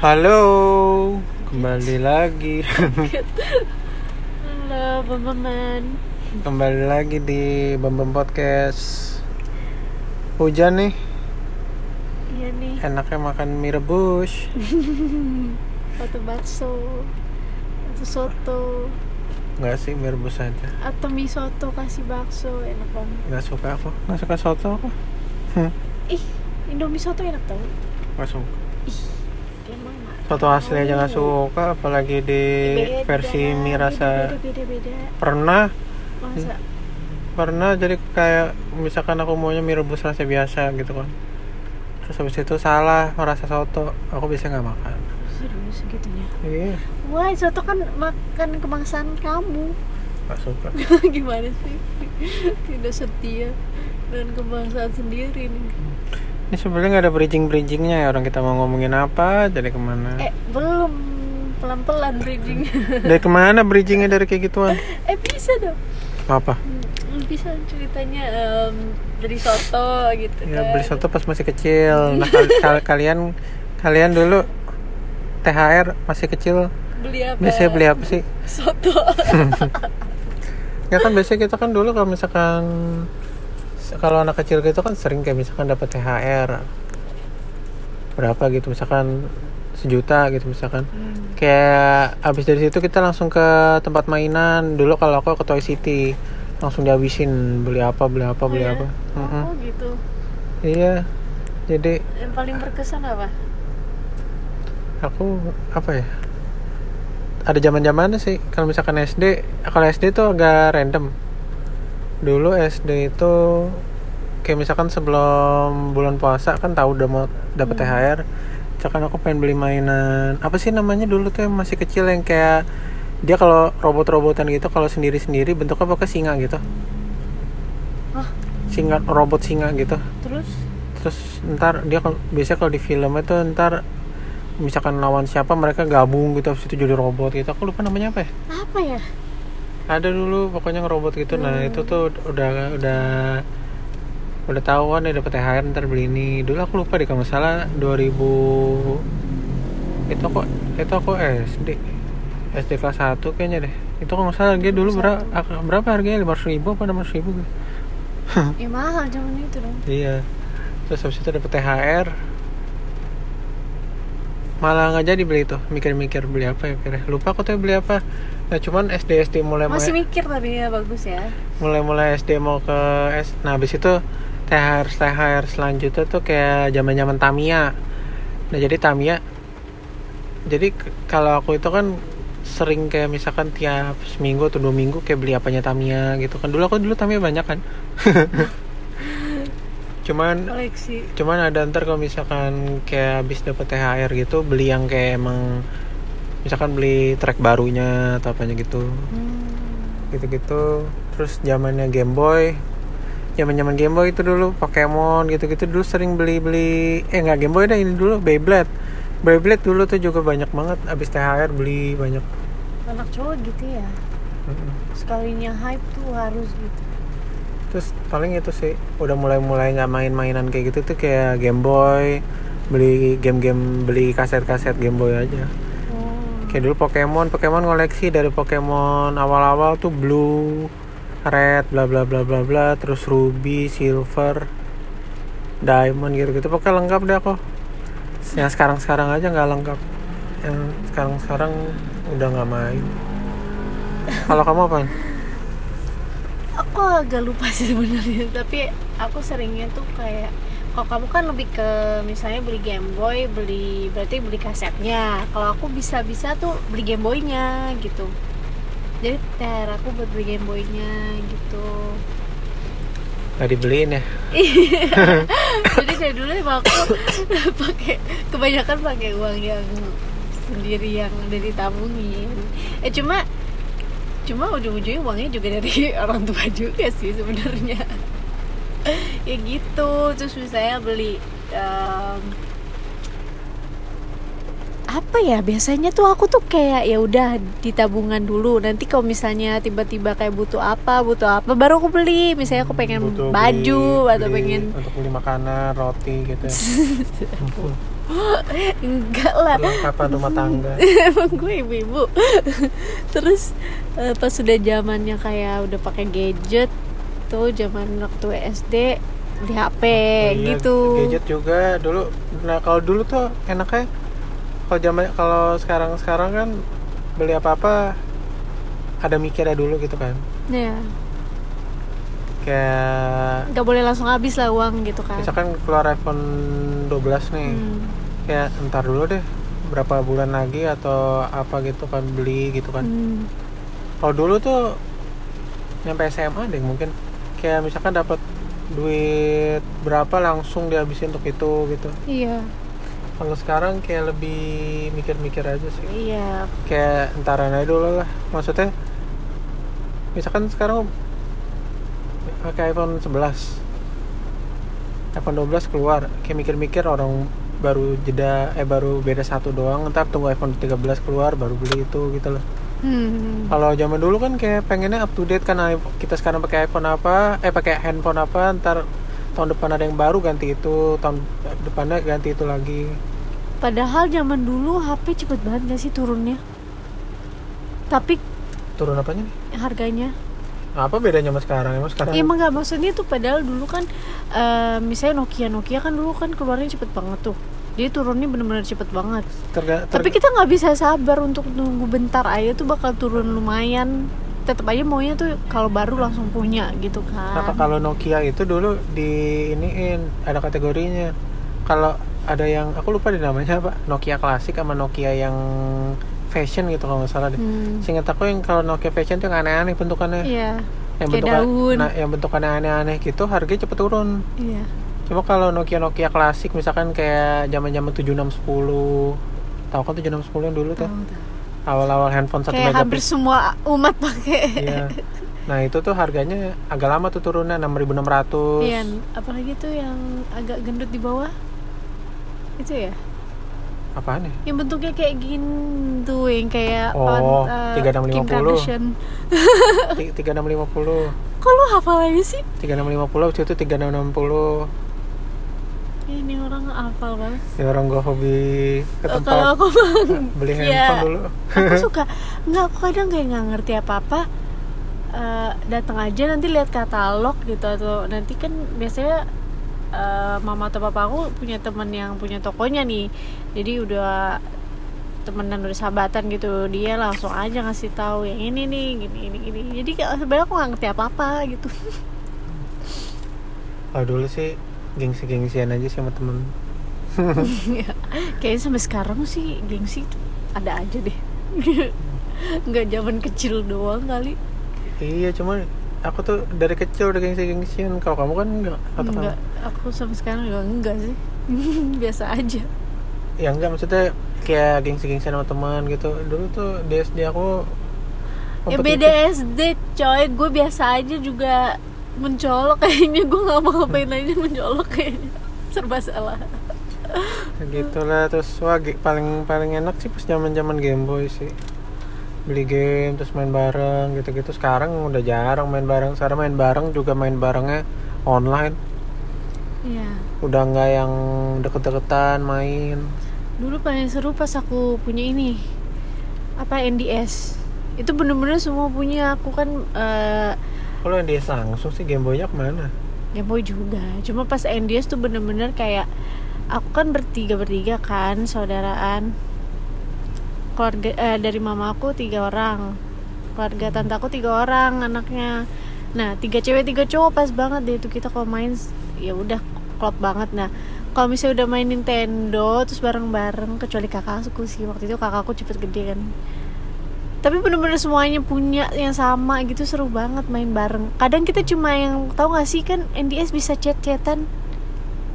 Halo, kembali lagi, Halo, Bambaman. kembali lagi di Bambam Podcast. Hujan nih, Iya nih, enaknya makan mie rebus. atau bakso, atau soto, Nggak sih mie rebus aja. atau mie soto kasih bakso, enak banget. Nggak suka aku, nggak suka soto aku. Ih, Indomie soto enak tau. nggak suka. Ih, Soto asli aja nggak suka, apalagi di Beda, versi mie rasa. beda, beda, beda, beda. Pernah, Masa? pernah jadi kayak misalkan aku maunya mie rebus rasa biasa gitu kan. Terus habis itu salah merasa soto, aku bisa nggak makan. Serius segitunya. Iya, Wah, soto kan makan kebangsaan kamu. nggak suka. Gimana sih? Tidak setia dengan kebangsaan sendiri nih. Ini sebenarnya nggak ada bridging bridgingnya ya orang kita mau ngomongin apa jadi ke mana? Eh, belum pelan-pelan bridging. Dari ke mana bridgingnya dari kayak gituan? eh, bisa dong. Apa? Hmm, bisa ceritanya em, dari soto gitu Ya kan. beli soto pas masih kecil. Nah kal- kal- kalian kalian dulu THR masih kecil beli apa biasanya beli apa sih? soto Ya kan biasanya kita kan dulu kalau misalkan kalau anak kecil gitu kan sering kayak misalkan dapat THR berapa gitu misalkan sejuta gitu misalkan. Hmm. kayak abis dari situ kita langsung ke tempat mainan. Dulu kalau aku ke Toy City langsung dihabisin beli apa beli apa beli Oh ya? apa. Mm-mm. oh gitu. Iya jadi yang paling berkesan apa? Aku apa ya? Ada zaman zamannya sih. Kalau misalkan SD kalau SD tuh agak random dulu SD itu kayak misalkan sebelum bulan puasa kan tahu udah mau dapet Hmm. THR misalkan aku pengen beli mainan. Apa sih namanya dulu tuh yang masih kecil yang kayak dia kalau robot-robotan gitu kalau sendiri-sendiri bentuknya pakai singa gitu. Hah? singa robot singa gitu. Terus? Terus ntar dia kalau biasanya kalau di film itu ntar misalkan lawan siapa mereka gabung gitu habis itu jadi robot gitu. Aku lupa namanya apa ya. Apa ya ada dulu pokoknya ngerobot gitu. Nah Hmm. itu tuh udah udah udah tahu kan dia dapet THR ntar beli ini. Dulu aku lupa deh kalau salah 2000 itu aku itu aku SD SD kelas 1 kayaknya deh. Itu kalau salah dia dulu berapa berapa harganya? lima ribu apa enam ribu gitu. Ya mahal zaman itu dong. Iya. Terus habis itu dapet THR. Malah nggak jadi beli itu. Mikir-mikir beli apa ya kira. Lupa aku tuh beli apa. Nah cuman SD SD mulai masih mulai mikir tapi ya bagus ya mulai mulai SD mau ke S. Nah habis itu THR THR selanjutnya tuh kayak zaman zaman Tamiya. Nah jadi Tamiya. Jadi kalau aku itu kan sering kayak misalkan tiap seminggu atau dua minggu kayak beli apanya Tamiya gitu kan dulu aku dulu Tamiya banyak kan cuman koleksi. cuman ada ntar kalau misalkan kayak habis dapet THR gitu beli yang kayak emang misalkan beli track barunya atau apanya gitu. Hmm. gitu-gitu. Terus zamannya Game Boy. Zaman zaman Game Boy itu dulu Pokemon gitu-gitu dulu sering beli-beli. Eh nggak Game Boy dah ini dulu Beyblade. Beyblade dulu tuh juga banyak banget abis THR beli banyak. Anak cowok gitu ya? Sekalinya hype tuh harus gitu terus paling itu sih udah mulai-mulai nggak main-mainan kayak gitu tuh kayak Game Boy beli game-game beli kaset-kaset Game Boy aja. Oh. kayak dulu Pokemon Pokemon koleksi dari Pokemon awal-awal tuh Blue Red bla bla bla bla bla terus Ruby Silver Diamond gitu gitu pokoknya lengkap deh aku. Yang sekarang sekarang aja nggak lengkap. Yang sekarang sekarang udah nggak main. Kalau kamu apa aku agak lupa sih sebenarnya tapi aku seringnya tuh kayak kalau kamu kan lebih ke misalnya beli Game Boy beli berarti beli kasetnya. Kalau aku bisa bisa tuh beli Game Boynya gitu. Jadi THR aku buat beli Game Boynya gitu. Nggak dibeliin ya? Jadi dari dulu emang aku pakai kebanyakan pakai uang yang sendiri yang udah ditabungin. Eh cuma cuma ujung-ujungnya uangnya juga dari orang tua juga sih sebenarnya. Ya gitu terus misalnya beli em, apa ya biasanya tuh aku tuh kayak ya udah di tabungan dulu nanti kalau misalnya tiba-tiba kayak butuh apa butuh apa baru aku beli. Misalnya aku pengen Butuh baju beli- atau beli- pengen untuk beli makanan roti gitu ya. enggak lah. Perlengkapan rumah tangga? Emang gue ibu-ibu. Terus eh, pas sudah zamannya kayak udah pakai gadget tuh zaman waktu SD di HP Iya, gitu. Gadget juga dulu. Nah kalau dulu tuh enaknya kalau zaman kalau sekarang sekarang kan beli apa apa ada mikirnya dulu gitu kan. Ya kayak nggak boleh langsung habis lah uang gitu kan. misalkan keluar iPhone 12 nih. Hmm. Kayak ntar dulu deh berapa bulan lagi atau apa gitu kan beli gitu kan. Hmm. kalau dulu tuh nyampe SMA deh mungkin. Kayak misalkan dapat duit berapa langsung dihabisin untuk itu gitu. Iya. Kalau sekarang kayak lebih mikir-mikir aja sih. Iya. Kayak entaran aja dulu lah. Maksudnya misalkan sekarang pakai iPhone 11 iPhone 12 keluar kayak mikir-mikir orang baru jeda eh baru beda satu doang. Ntar tunggu iPhone 13 keluar baru beli itu gitu loh. Hmm. kalau zaman dulu kan kayak pengennya up to date kan iPhone- kita sekarang pakai iPhone apa eh pakai handphone apa ntar tahun depan ada yang baru ganti itu tahun depannya ganti itu lagi. Padahal zaman dulu HP cepet banget gak sih turunnya? Tapi turun apanya? nih harganya apa bedanya sama sekarang? Emang sekarang Iya, emang nggak maksudnya tuh padahal dulu kan eh, misalnya Nokia Nokia kan dulu kan keluarnya cepet banget tuh. Dia turunnya bener-bener cepet banget. Terga, ter- tapi kita nggak bisa sabar untuk nunggu bentar aja tuh bakal turun lumayan. Tetap aja maunya tuh kalau baru langsung punya gitu Nah, kan kalau Nokia itu dulu di iniin ada kategorinya. Kalau ada yang aku lupa di namanya apa, Nokia klasik sama Nokia yang fashion gitu kalau nggak salah deh. Hmm. Seingat aku yang kalau Nokia fashion tuh yang aneh-aneh bentukannya. iya Yang kayak bentukan- daun. Nah, yang bentukannya aneh-aneh gitu harganya cepet turun. iya Cuma kalau Nokia Nokia klasik misalkan kayak zaman-zaman 7610 tahu kan 7610 yang dulu tuh awal-awal handphone 1 kayak hampir megapiksel. semua umat pakai Iya. Nah, itu tuh harganya agak lama tuh turunnya 6600. Iya, apalagi tuh yang agak gendut di bawah itu ya Apaan ya? yang bentuknya kayak gini tuh yang kayak Oh, eh, 3650. Kim Kardashian. Ti- 3650 kok lu hafal aja sih? 3650 waktu itu 3660 ini orang hafal banget. Ya orang gua hobi ke Eh, tempat kalau aku bang beli handphone dulu. Aku suka. Nggak aku kadang kayak nggak ngerti apa apa datang aja nanti lihat katalog gitu atau nanti kan biasanya eh, mama atau papa aku punya teman yang punya tokonya nih. Jadi udah temenan udah sahabatan gitu. Dia langsung aja ngasih tahu yang ini nih gini gini gini. Jadi kayak sebenarnya aku nggak ngerti apa apa gitu. Kalau dulu sih gengsi-gengsian aja sih sama temen. Kayaknya sampai sekarang sih gengsi ada aja deh. Nggak zaman kecil doang kali. Iya cuma aku tuh dari kecil udah gengsi-gengsian. Kalau kamu kan enggak kata enggak aku sampai sekarang juga enggak sih. Biasa aja. Kamu ya enggak maksudnya kayak gengsi-gengsian sama teman gitu. Dulu tuh di SD aku ya beda SD coy. Gue biasa aja juga mencolok kayaknya. Gue nggak mau ngapain aja mencolok kayaknya. Serba salah. Gitu lah terus wah paling paling enak sih pas zaman zaman Game Boy sih beli game terus main bareng gitu gitu sekarang udah jarang main bareng. Sekarang main bareng juga main barengnya online. Iya. Udah nggak yang deket-deketan main. Dulu paling seru pas aku punya ini apa NDS itu bener-bener semua punya. Aku kan eh, kalau dia langsung sih Game Boy-nya ke mana? Game Boy juga. Cuma pas NDS tuh bener-bener kayak aku kan bertiga bertiga kan saudaraan keluarga eh, dari mama aku tiga orang. Keluarga tante aku tiga orang anaknya. Nah tiga cewek tiga cowok pas banget deh itu kita kalau main ya udah klop banget. Nah kalau misalnya udah main Nintendo terus bareng-bareng kecuali kakakku sih waktu itu kakakku cepet gede kan. Tapi bener-bener semuanya punya yang sama gitu seru banget main bareng. Kadang kita cuma yang tahu gak sih kan NDS bisa chat-chatan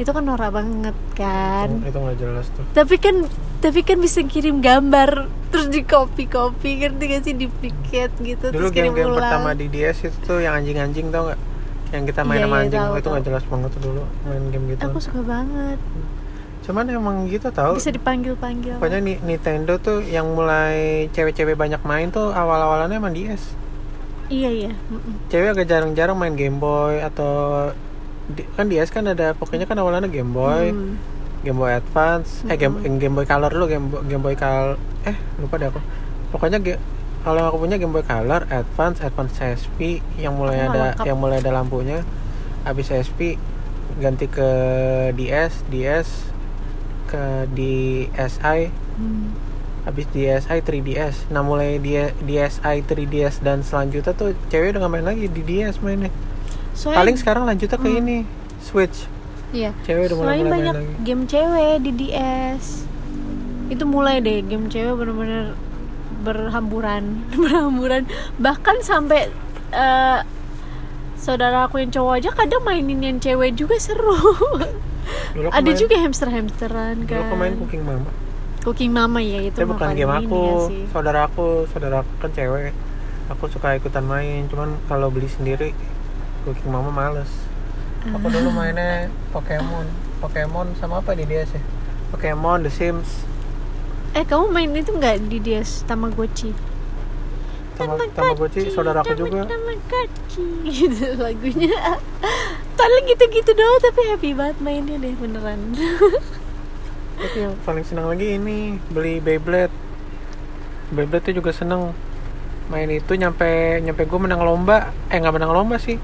itu kan norak banget kan. Itu nggak jelas tuh. Tapi kan tapi kan bisa kirim gambar terus di copy copy ngerti gak sih? Duplicate gitu dulu terus kirim game-game ulang. pertama di DS itu tuh yang anjing-anjing tau nggak? Yang kita main Iya, sama iya, anjing. tahu, itu nggak jelas banget tuh dulu main game gitu. Aku suka banget. Cuman emang gitu tau. Bisa dipanggil panggil Pokoknya Ni- Nintendo tuh yang mulai cewek-cewek banyak main tuh awal-awalannya emang DS. iya iya. Cewek agak jarang-jarang main Game Boy atau di- kan DS kan ada pokoknya kan awalannya Game Boy, Hmm. Game Boy Advance eh game, Mm-mm. Game Boy Color dulu Game Boy, Game Boy Color eh lupa deh aku pokoknya kalau yang aku punya Game Boy Color Advance Advance SP yang mulai Oh, ada lengkap. yang mulai ada lampunya habis SP ganti ke DS DS ke DSi Hmm. habis DSi 3DS nah mulai dia DSi 3DS dan selanjutnya tuh cewek udah gak main lagi di DS mainnya Soalnya, paling sekarang lanjutnya ke Hmm. ini Switch iya. cewek udah mulai Soalnya mulai banyak main lagi game cewek di DS. Itu mulai deh game cewek bener-bener berhamburan, berhamburan. Bahkan sampai eh, saudara aku yang cowok aja kadang mainin yang cewek juga seru. dulu Ada main- juga hamster-hamsteran dulu kan. aku main Cooking Mama Cooking Mama ya itu Tapi bukan game aku, ya saudara aku, saudara aku kan cewek. Aku suka ikutan main, cuman kalau beli sendiri Cooking Mama males. Aku Ah. dulu mainnya Pokemon, Pokemon sama apa di dia sih? Pokemon, The Sims, Eh kamu main itu nggak di DS Tamagotchi? Tamagotchi, saudara aku juga. Tamagotchi gitu lagunya. Paling gitu-gitu doang tapi happy banget mainnya deh beneran. Tapi yang paling senang lagi ini beli Beyblade. Beyblade tuh juga seneng main itu nyampe nyampe gue menang lomba eh nggak menang lomba sih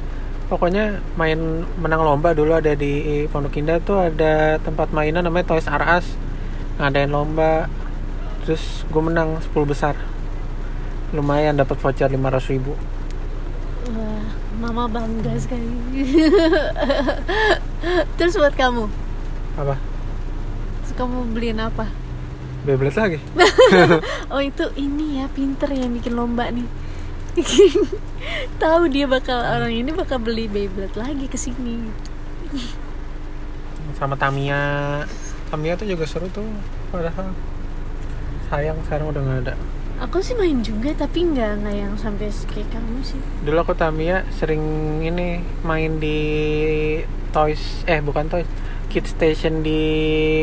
pokoknya main menang lomba dulu ada di Pondok Indah tuh ada tempat mainan namanya Toys R Us. Ngadain lomba. Terus gue menang 10 besar. Lumayan dapat voucher 500 ribu. Wah, mama bangga sekali. Terus buat kamu, apa? Terus kamu beliin apa? Beyblade lagi. Oh itu ini ya pinter yang bikin lomba nih. Tahu dia bakal orang ini bakal beli Beyblade lagi ke sini. sama Tamiya Tamiya tuh juga seru tuh padahal sayang sekarang udah nggak ada Aku sih main juga tapi nggak nggak yang sampai kayak kamu sih. dulu aku Tamiya sering ini main di Toys eh bukan Toys Kid Station di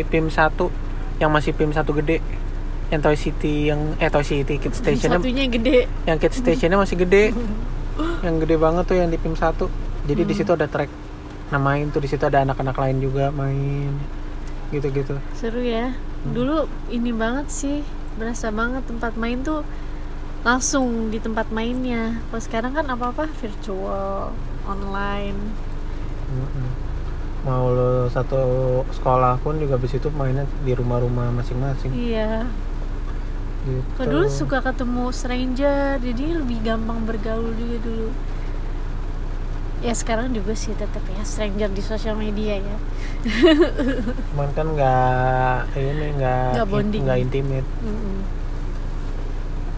PIM 1 yang masih PIM 1 gede yang Toy City yang eh Toy City Kid Stationnya Satunya gede. yang Kid Stationnya masih gede yang gede banget tuh yang di PIM 1 jadi di situ ada track nah main tuh di situ ada anak-anak lain juga main gitu-gitu Seru ya. Dulu ini banget sih, berasa banget tempat main tuh langsung di tempat mainnya. Kalau sekarang kan apa-apa virtual, online. Mm-mm. mau lo satu sekolah pun juga di situ mainnya di rumah-rumah masing-masing Iya. Gitu. Kalau dulu suka ketemu stranger, jadi lebih gampang bergaul juga dulu. Ya sekarang juga sih tetap ya stranger di sosial media ya. cuman kan nggak ini nggak Nggak intimate Mm-mm.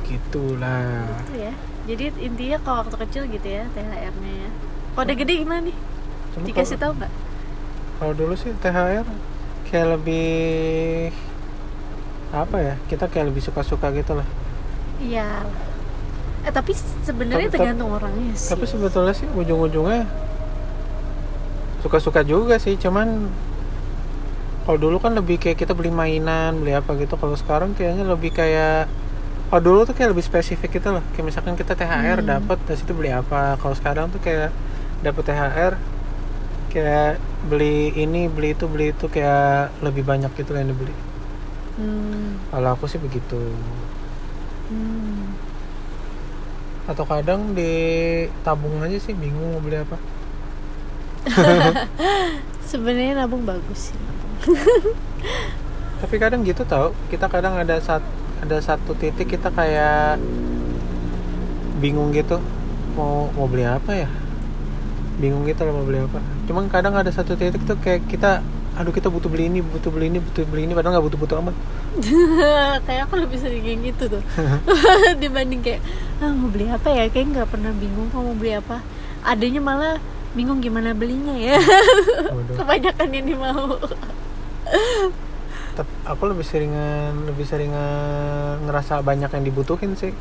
gitulah Itu ya. Jadi intinya kalau waktu kecil gitu ya THR-nya ya. Kalau udah gede gimana nih? Cuma Dikasih tahu nggak? kalau dulu sih THR kayak lebih apa ya kita kayak lebih suka-suka gitu lah Iya. Eh tapi sebenarnya tergantung orangnya sih. tapi sebetulnya sih ujung-ujungnya suka-suka juga sih cuman kalau dulu kan lebih kayak kita beli mainan beli apa gitu kalau sekarang kayaknya lebih kayak kalau dulu tuh kayak lebih spesifik gitu loh kayak misalkan kita THR Hmm. dapat dari situ beli apa kalau sekarang tuh kayak dapat THR kayak beli ini beli itu beli itu kayak lebih banyak gitu lah yang dibeli Hmm. kalau aku sih begitu Hmm. atau kadang di tabung aja sih bingung mau beli apa Sebenarnya nabung bagus sih. tapi kadang gitu tau kita kadang ada saat ada satu titik kita kayak bingung gitu mau mau beli apa ya bingung gitu loh mau beli apa cuman kadang ada satu titik tuh kayak kita aduh kita butuh beli ini butuh beli ini butuh beli ini padahal nggak butuh butuh amat. Kayak aku lebih sering kayak gitu tuh. Dibanding kayak ah, mau beli apa ya? Kayak nggak pernah bingung mau beli apa? Adanya malah bingung gimana belinya ya. Kebanyakan yang dimau. Tep- aku lebih seringan lebih seringan ngerasa banyak yang dibutuhin sih.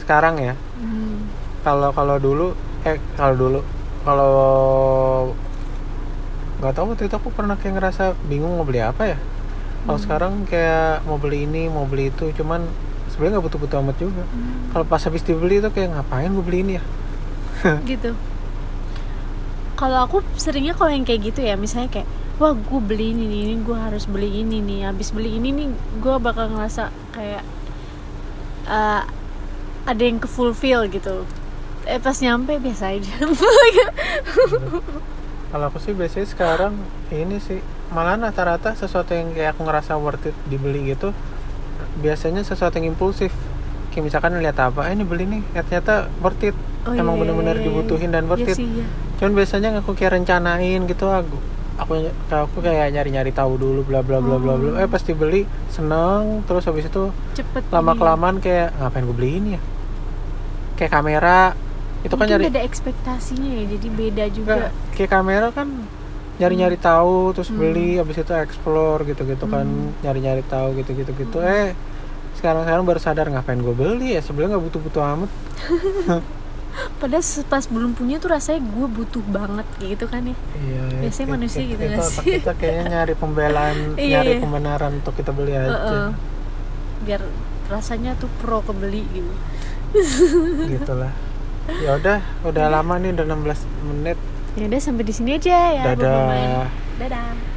Sekarang ya. Hmm. kalau kalau dulu eh kalau dulu kalau nggak tahu waktu itu aku pernah kayak ngerasa bingung mau beli apa ya. Kalau sekarang kayak mau beli ini mau beli itu cuman sebenarnya nggak butuh-butuh amat juga. Kalau pas habis dibeli itu kayak ngapain gue beli ini ya? Gitu. Kalau aku seringnya kalau yang kayak gitu ya misalnya kayak wah gue beli ini nih ini gue harus beli ini nih habis beli ini nih gue bakal ngerasa kayak eh, ada yang ke fulfill gitu. Eh pas nyampe biasa aja Kalau aku sih biasanya sekarang ini sih malah rata-rata sesuatu yang kayak aku ngerasa worth it dibeli gitu biasanya sesuatu yang impulsif. Kayak misalkan lihat apa eh, ini beli nih eh, ternyata worth it. Oh, emang iya, bener-bener iya, iya. dibutuhin dan worth Iya it. sih, iya. cuman biasanya aku kayak rencanain gitu aku aku aku kayak nyari-nyari tahu dulu bla bla bla bla bla. Oh. eh pasti beli seneng. Terus habis itu cepet lama kelamaan kayak ngapain gue beli ini ya? Kayak kamera itu kan nyari beda ekspektasinya ya jadi beda juga Nggak, kayak kamera kan nyari-nyari tahu terus Hmm. beli habis itu explore gitu-gitu kan Hmm. nyari-nyari tahu gitu-gitu gitu Hmm. eh sekarang-sekarang baru sadar ngapain gue beli ya sebenarnya nggak butuh-butuh amat padahal pas belum punya tuh rasanya gue butuh banget kayak gitu kan ya iya Biasanya it- manusia it- gitu itu otak sih? kita kayaknya nyari pembelaan Iya, nyari iya. pembenaran untuk kita beli aja Heeh. biar rasanya tuh pro kebeli gitu gitulah ya udah udah lama nih udah 16 menit. Ya udah sampai di sini aja ya Dadah. Dadah